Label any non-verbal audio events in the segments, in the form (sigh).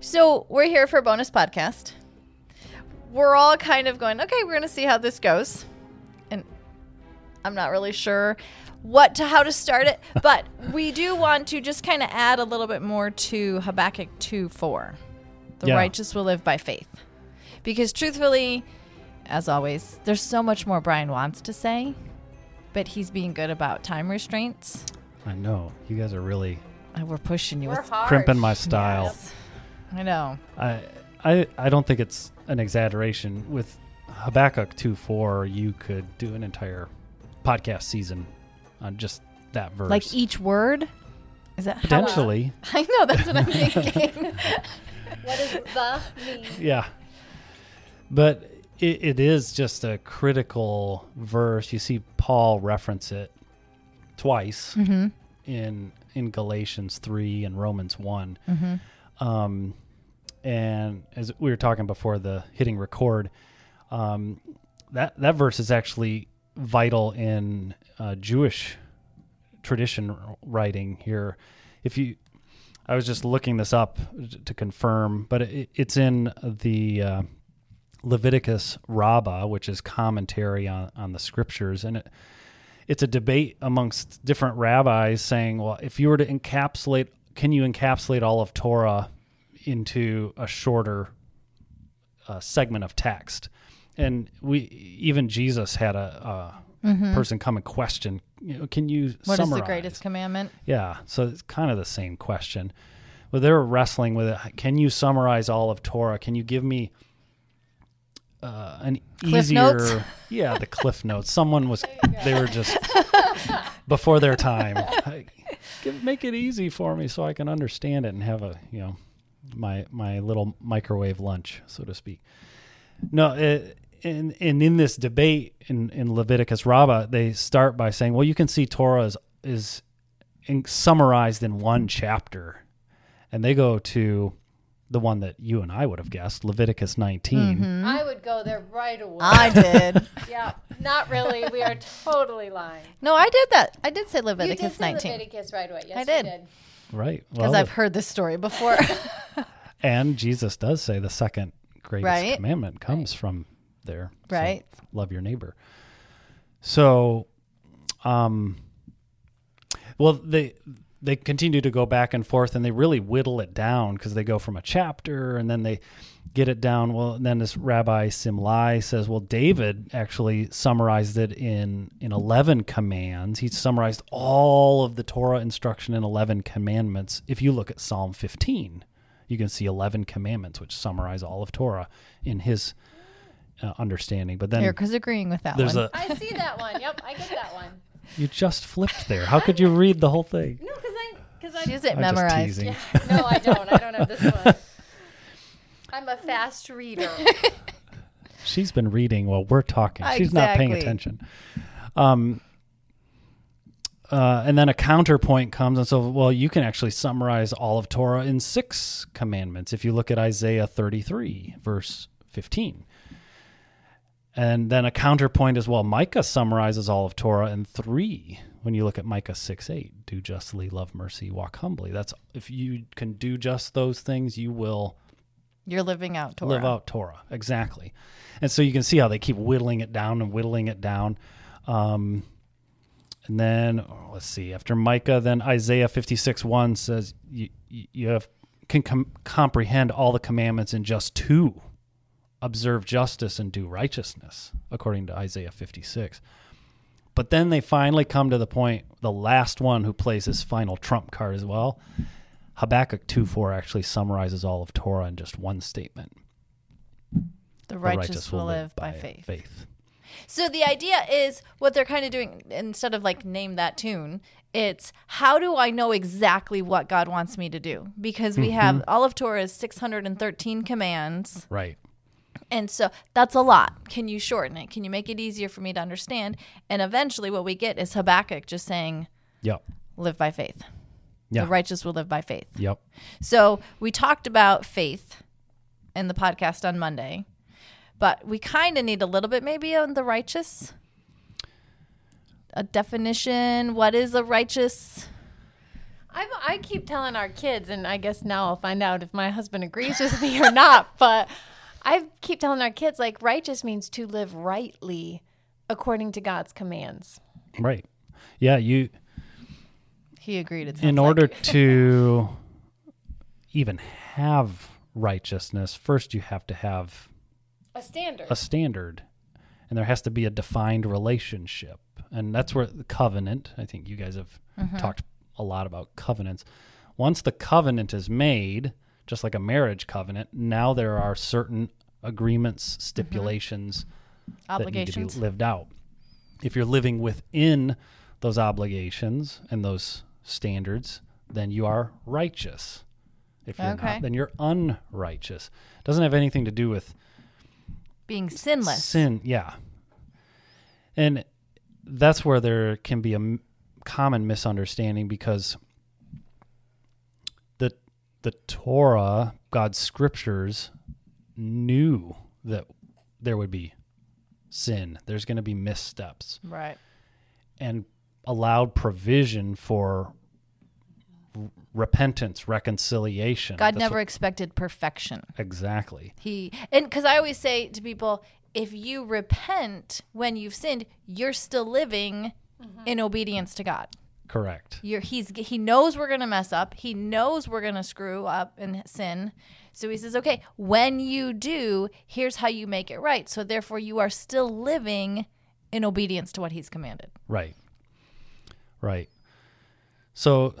So we're here for a bonus podcast. We're all kind of going, okay, we're going to see how this goes. And I'm not really sure what to how to start it, (laughs) but we do want to just kind of add a little bit more to Habakkuk 2 4. The Yeah. righteous will live by faith. Because truthfully, as always, there's so much more Bryan wants to say, but he's being good about time restraints. I know you guys are really Uh, We're pushing you We're with hard. crimping my style. Yes. I know. I, I I don't think it's an exaggeration. With Habakkuk two four, you could do an entire podcast season on just that verse. Like each word? Is that how- potentially, (laughs) I know that's what I'm thinking. (laughs) What does the mean? yeah. But it, it is just a critical verse. You see Paul reference it twice mm-hmm. in in Galatians three and Romans one. Mm-hmm. Um, and as we were talking before the hitting record, um, that that verse is actually vital in uh, Jewish tradition writing here. If you, I was just looking this up to confirm, but it, it's in the uh, Leviticus Rabbah, which is commentary on, on the scriptures, and it, it's a debate amongst different rabbis saying, well, if you were to encapsulate, can you encapsulate all of Torah into a shorter uh, segment of text? And we, even Jesus had a, a person come and question, you know, can you Mm-hmm. What is the greatest commandment? Yeah, so it's kind of the same question. But they're wrestling with it. Can you summarize all of Torah? Can you give me uh, an Cliff easier? notes? (laughs) Yeah, the cliff notes. Someone was. They were just before their time. (laughs) I- give- make it easy for me so I can understand it and have a you know my my little microwave lunch, so to speak. No, it, and and in this debate in in Leviticus Rabbah, they start by saying, well, you can see Torah is is in, summarized in one chapter, and they go to the one that you and I would have guessed, Leviticus 19. Mm-hmm. I would go there right away. I did. (laughs) yeah, not really. We are (laughs) totally lying. no, I did that. I did say You Leviticus did say 19 Leviticus right away. Yes, I did. You did. Right. because Well, I've heard this story before. (laughs) and Jesus does say the second greatest Right. commandment comes from there. So, Right. love your neighbor. So, um, well, they they continue to go back and forth, and they really whittle it down because they go from a chapter, and then they get it down. Well, and then this Rabbi Simlai says, well, David actually summarized it in in eleven commands. He summarized all of the Torah instruction in eleven commandments. If you look at Psalm fifteen, you can see eleven commandments, which summarize all of Torah in his uh, understanding. But then Erika's agreeing with that there's one. a I see that one. Yep, I get that one. (laughs) you just flipped there. How could you read the whole thing? No, because I, because I. she has it just memorized. Yeah. No, I don't. I don't have this one. (laughs) I'm a fast reader. (laughs) She's been reading while we're talking. She's not paying attention. Um, uh, and then a counterpoint comes, and so well, you can actually summarize all of Torah in six commandments if you look at Isaiah 33, verse 15. And then a counterpoint as well. Micah summarizes all of Torah in three. When you look at Micah 6 8, do justly, love mercy, walk humbly. That's if you can do just those things, you will You're living out Torah. live out Torah. Exactly. And so you can see how they keep whittling it down and whittling it down. Um, and then oh, let's see. After Micah, then Isaiah 56 1 says you, have can com- comprehend all the commandments in just two observe justice and do righteousness, according to Isaiah 56. But then they finally come to the point, the last one who plays his final trump card as well. Habakkuk 2 4 actually summarizes all of Torah in just one statement. the The righteous, will live by, faith. faith. So the idea is what they're kind of doing instead of like name that tune, it's how do I know exactly what God wants me to do? Because we mm-hmm. have all of Torah's 613 commands. Right. And so that's a lot. Can you shorten it? Can you make it easier for me to understand? And eventually what we get is Habakkuk just saying, Yep. live by faith. Yeah. The righteous will live by faith. Yep. So we talked about faith in the podcast on Monday, but we kind of need a little bit maybe on the righteous. A definition. What is a righteous? I, I keep telling our kids, and I guess now I'll find out if my husband agrees with me or not. (laughs) But I keep telling our kids, like, righteous means to live rightly according to God's commands. Right. Yeah, you He agreed. It in order like. to even have righteousness, first you have to have A standard. a standard and there has to be a defined relationship. And that's where the covenant, I think you guys have mm-hmm. talked a lot about covenants. Once the covenant is made, just like a marriage covenant, now there are certain agreements, mm-hmm. stipulations that need to obligations. be lived out. If you're living within those obligations and those standards, then you are righteous. If you're Okay. not, then you're unrighteous. Doesn't have anything to do with Being sinless. sin. Yeah, and that's where there can be a m- common misunderstanding because the the Torah, God's scriptures, knew that there would be sin. There's going to be missteps Right. and allowed provision for repentance, reconciliation. God That's never what- expected perfection. exactly. He and because I always say to people, if you repent when you've sinned, you're still living mm-hmm. in obedience to God. Correct. You're he's he knows we're gonna mess up. He knows we're gonna screw up and sin. So he says, okay, when you do, here's how you make it right. So therefore, you are still living in obedience to what he's commanded. Right. Right. So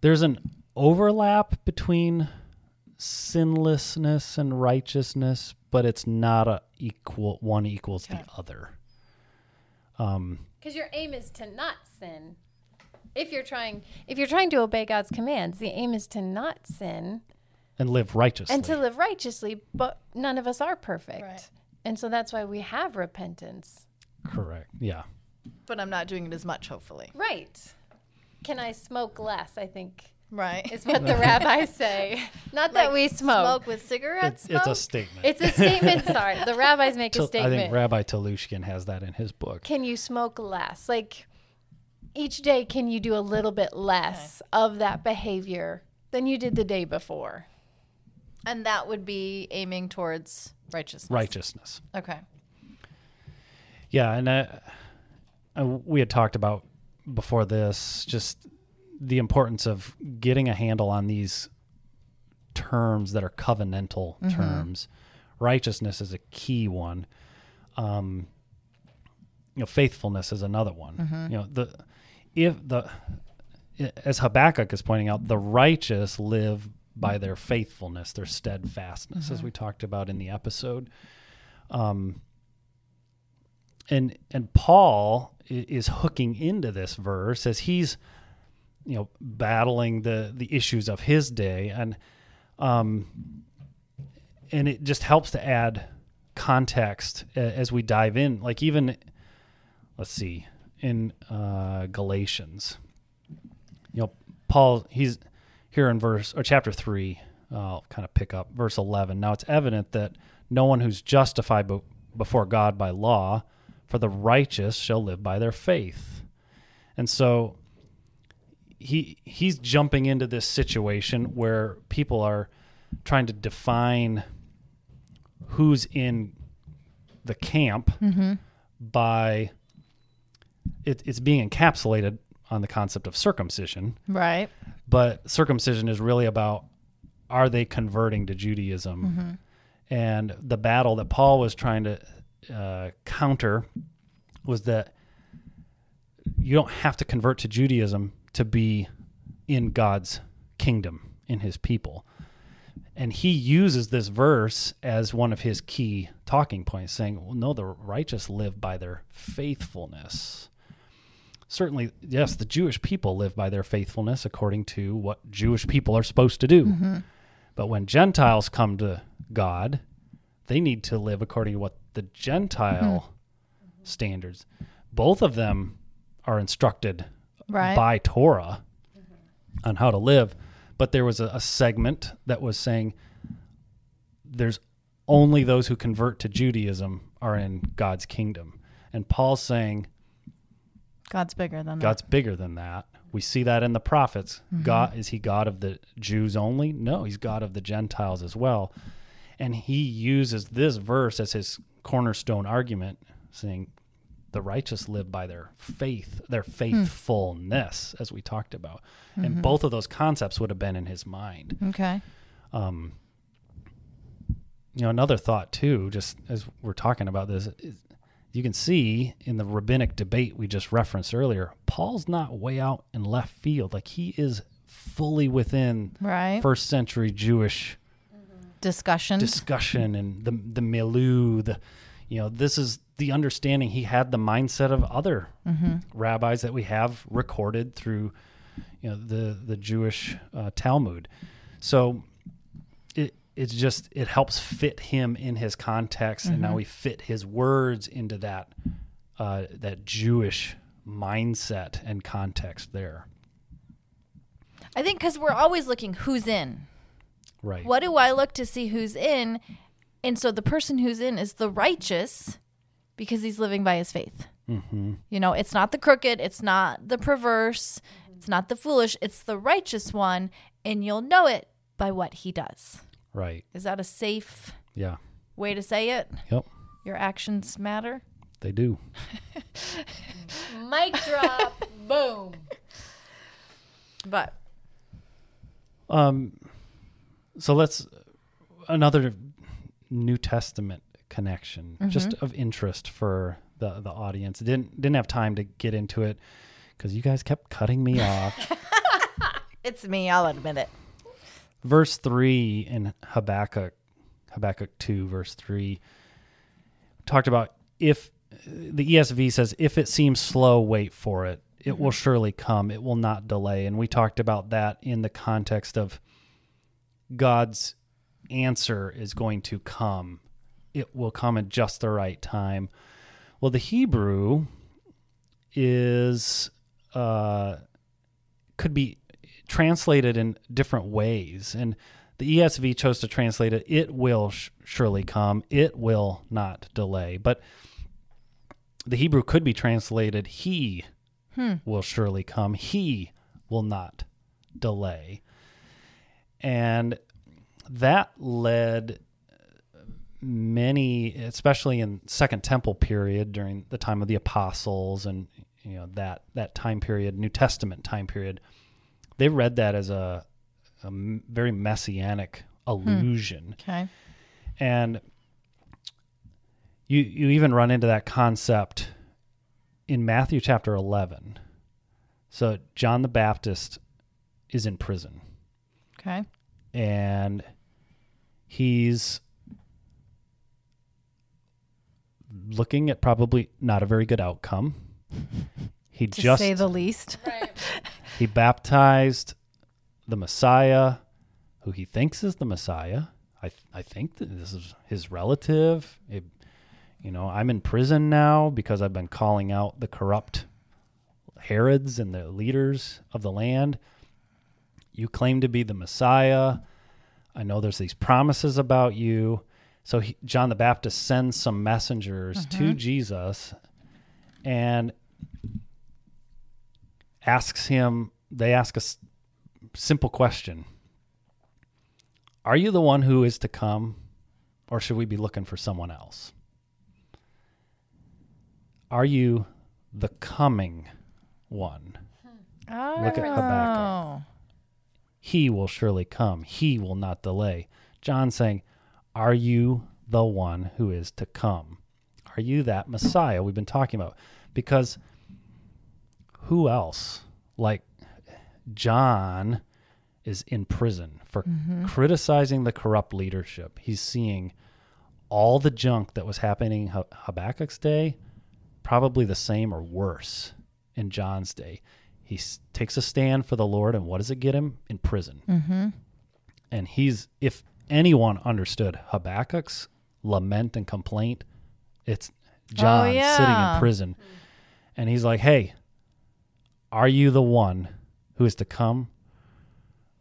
there's an overlap between sinlessness and righteousness, but it's not a equal one equals Okay. the other. Um Because your aim is to not sin. If you're trying, if you're trying to obey God's commands, the aim is to not sin and live righteously. and to live righteously. But none of us are perfect, Right. and so that's why we have repentance. Correct. Yeah. But I'm not doing it as much, hopefully. Right? Can I smoke less? I think Right. is what the rabbis (laughs) say. Not that we smoke. Smoke with cigarettes. It's, it's a statement. It's a statement. Sorry, the rabbis make a statement. I think Rabbi Telushkin has that in his book. can you smoke less? Like each day, can you do a little bit less of that behavior than you did the day before? and that would be aiming towards righteousness. Righteousness. Okay. Yeah, and uh, uh, we had talked about before this just the importance of getting a handle on these terms that are covenantal terms. Righteousness is a key one. Um, you know, faithfulness is another one. You know, the if the as Habakkuk is pointing out, the righteous live by their faithfulness, their steadfastness, as we talked about in the episode. Um, and and Paul is hooking into this verse as he's you know battling the the issues of his day. And um and it just helps to add context as we dive in. Like even let's see in uh Galatians you know Paul he's here in verse or chapter 3 I'll kind of pick up verse 11 now it's evident that no one who's justified be- before God by law for the righteous shall live by their faith and so he he's jumping into this situation where people are trying to define who's in the camp mm-hmm. by it, it's being encapsulated on the concept of circumcision Right. but circumcision is really about are they converting to Judaism? Mm-hmm. And the battle that Paul was trying to uh, counter was that you don't have to convert to Judaism to be in God's kingdom, in his people. And he uses this verse as one of his key talking points, saying, well, no, the righteous live by their faithfulness. Certainly yes the jewish people live by their faithfulness according to what jewish people are supposed to do. But when gentiles come to god they need to live according to what the gentile hmm. standards both of them are instructed Right. by torah on how to live but there was a, a segment that was saying there's only those who convert to judaism are in god's kingdom and paul's saying God's bigger than that. God's bigger than that. We see that in the prophets. Mm-hmm. God is he God of the Jews only? No, he's God of the Gentiles as well. And he uses this verse as his cornerstone argument, saying the righteous live by their faith, their faithfulness, as we talked about. And both of those concepts would have been in his mind. Okay. Um, you know, another thought too, just as we're talking about this, is you can see in the rabbinic debate we just referenced earlier, Paul's not way out in left field. Like he is fully within Right. first century Jewish Discussion. discussion and the the milieu. The you know, this is the understanding he had the mindset of other rabbis that we have recorded through you know the the Jewish uh, Talmud. So it it's just it helps fit him in his context, and now we fit his words into that uh, that Jewish mindset and context there. I think because we're always looking who's in. Right. What do I look to see who's in? And so the person who's in is the righteous because he's living by his faith. Mm-hmm. You know, it's not the crooked, it's not the perverse, it's not the foolish, it's the righteous one. And you'll know it by what he does. Right. Is that a safe Yeah. way to say it? Yep. Your actions matter? They do. (laughs) Mic drop. Boom. But Um, so let's another New Testament connection, just mm-hmm. of interest for the the audience. Didn't didn't have time to get into it because you guys kept cutting me off. (laughs) it's me, I'll admit it. verse three in Habakkuk, Habakkuk two, verse three, talked about if the ESV says, "If it seems slow, wait for it; it will mm-hmm. surely come; it will not delay." And we talked about that in the context of God's answer is going to come; it will come at just the right time. Well, the Hebrew is uh, could be translated in different ways. And the ESV chose to translate it, it will sh- surely come, it will not delay. But the Hebrew could be translated, he will surely come, he will not delay. And that led many especially in second temple period during the time of the apostles and you know that that time period new testament time period they read that as a very messianic hmm. allusion. Okay. and you you even run into that concept in Matthew chapter 11 so John the Baptist is in prison Okay. and he's looking at probably not a very good outcome. (laughs) He To just say the least. Right. he baptized the Messiah, who he thinks is the Messiah. I I think that this is his relative. It, you know, I'm in prison now because I've been calling out the corrupt Herods and the leaders of the land. You claim to be the Messiah. I know there's these promises about you. So he, John the Baptist sends some messengers to mm-hmm. Jesus and asks him, they ask a s- simple question Are you the one who is to come, or should we be looking for someone else? Are you the coming one? Oh. Look at Habakkuk. Oh. He will surely come. He will not delay. John saying, Are you the one who is to come? Are you that Messiah we've been talking about? Because who else like John is in prison for mm-hmm. criticizing the corrupt leadership? He's seeing all the junk that was happening in Habakkuk's day, probably the same or worse in John's day. He s- takes a stand for the Lord, and what does it get him? In prison. Mm-hmm. And he's, if anyone understood Habakkuk's lament and complaint, it's John sitting yeah. in prison. And he's like, hey, are you the one who is to come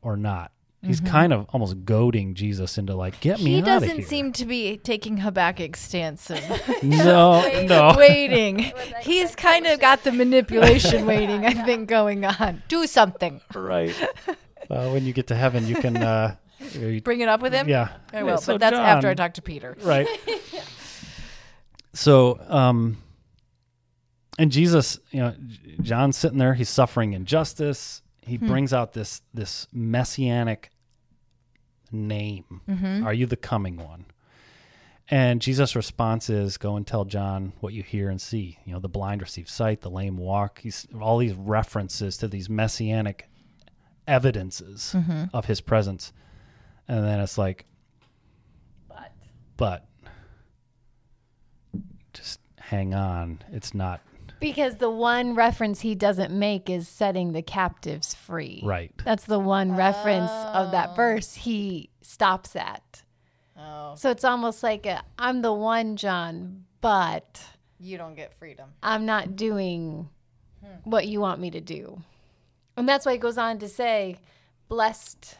or not? He's kind of almost goading Jesus into like, get me He out doesn't here. seem to be taking Habakkuk's stance of (laughs) (laughs) no, (laughs) no. waiting. He's kind of got the manipulation waiting, I think, going on. Do something. right. Well, when you get to heaven, you can, uh, you- Bring it up with him. yeah. I will, So but that's after I talk to Peter. right so um and jesus you know john's sitting there he's suffering injustice he brings out this this messianic name. Mm-hmm. Are you the coming one? And jesus response is go and tell john what you hear and see. You know the blind receive sight the lame walk. He's all these references to these messianic evidences mm-hmm. of his presence. And then it's like But. but. Just hang on. It's not because the one reference he doesn't make is setting the captives free. right. That's the one reference of that oh. verse he stops at. Oh, So it's almost like a, I'm the one, John, but you don't get freedom. I'm not doing hmm. what you want me to do. And that's why he goes on to say, Blessed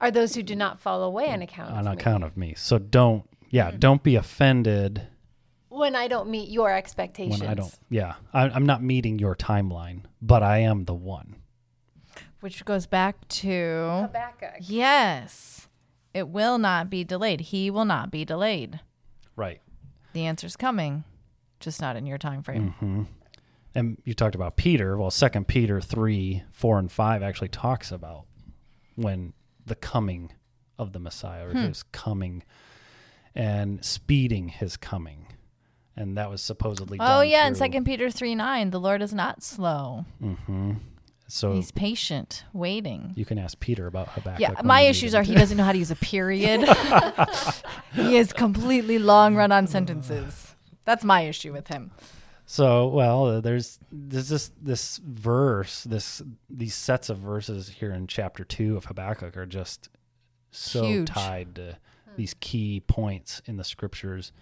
are those who do not fall away on hmm. account On of me. account of me. So don't yeah, hmm. don't be offended When I don't meet your expectations. when I don't yeah. I, I'm not meeting your timeline, but I am the one. Which goes back to Habakkuk. yes, it will not be delayed. He will not be delayed. Right. The answer's coming, just not in your time frame. Mm-hmm. And you talked about Peter. Well, Second Peter three, four, and five actually talks about when the coming of the Messiah or his coming and speeding his coming, and that was supposedly. Oh yeah, in Second Peter three nine, the Lord is not slow. Mm-hmm. So He's patient, waiting. you can ask Peter about Habakkuk. Yeah, my issues are he doesn't know how to use a period. (laughs) he is completely long run on sentences. That's my issue with him. So well, uh, there's there's this this verse, this these sets of verses here in chapter two of Habakkuk are just so Huge. tied to these key points in the scriptures,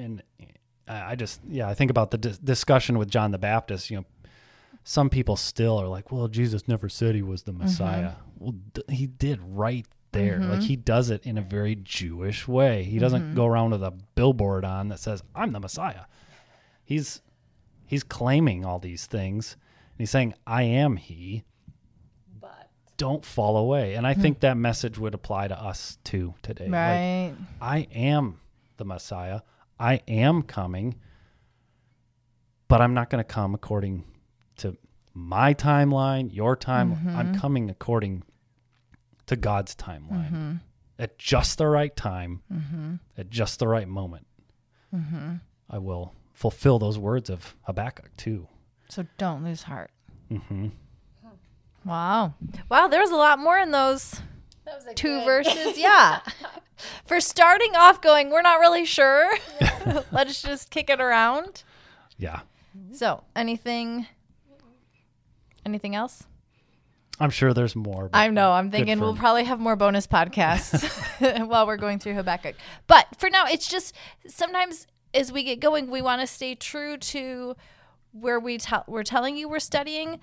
and I I just yeah I think about the dis- discussion with John the Baptist. You know, some people still are like, well, Jesus never said he was the mm-hmm. Messiah. Well, d- he did right there. Like mm-hmm. he does it in a very Jewish way. He doesn't mm-hmm. go around with a billboard on that says, "I'm the Messiah." He's he's claiming all these things. And he's saying, "I am he." But Don't fall away. And I hmm. think that message would apply to us too today. Like, Right. I am the Messiah. I am coming, but I'm not going to come according to my timeline, your time. I'm mm-hmm. coming according to God's timeline mm-hmm. at just the right time, mm-hmm. at just the right moment. I will fulfill those words of Habakkuk too. so don't lose heart. hmm Wow. Wow, there's a lot more in those that was a two good- verses. (laughs) Yeah. For starting off going, we're not really sure. (laughs) Let's just kick it around. Yeah. So, anything anything else? I'm sure there's more. I know. I'm thinking for we'll probably have more bonus podcasts (laughs) while we're going through Habakkuk. But for now, it's just sometimes as we get going, we want to stay true to where we tell we're telling you we're studying,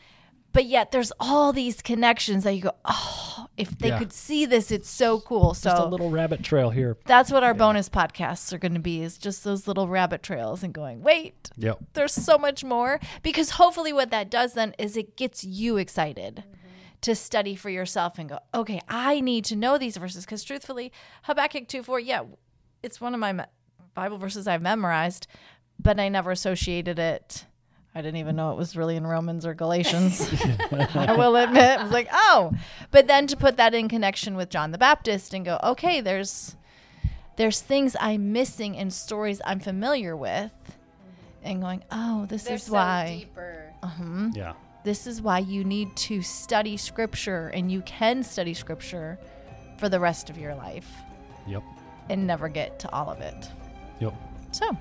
but yet there's all these connections that you go, oh, if they Yeah. could see this, it's so cool. So Just a little rabbit trail here. that's what our bonus podcasts are going to be is just those little rabbit trails and going, wait, Yep. there's so much more because hopefully what that does then is it gets you excited mm-hmm. to study for yourself and go okay i need to know these verses because truthfully habakkuk 2 4 yeah it's one of my me- bible verses i've memorized but i never associated it i didn't even know it was really in romans or galatians (laughs) i will admit i was like oh but then to put that in connection with john the baptist and go okay there's there's things i'm missing in stories i'm familiar with and going oh this They're is so why deeper. Uh-huh. Yeah. this is why you need to study scripture and you can study scripture for the rest of your life Yep. and never get to all of it. Yep. So,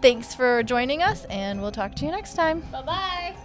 thanks for joining us and we'll talk to you next time. Bye bye.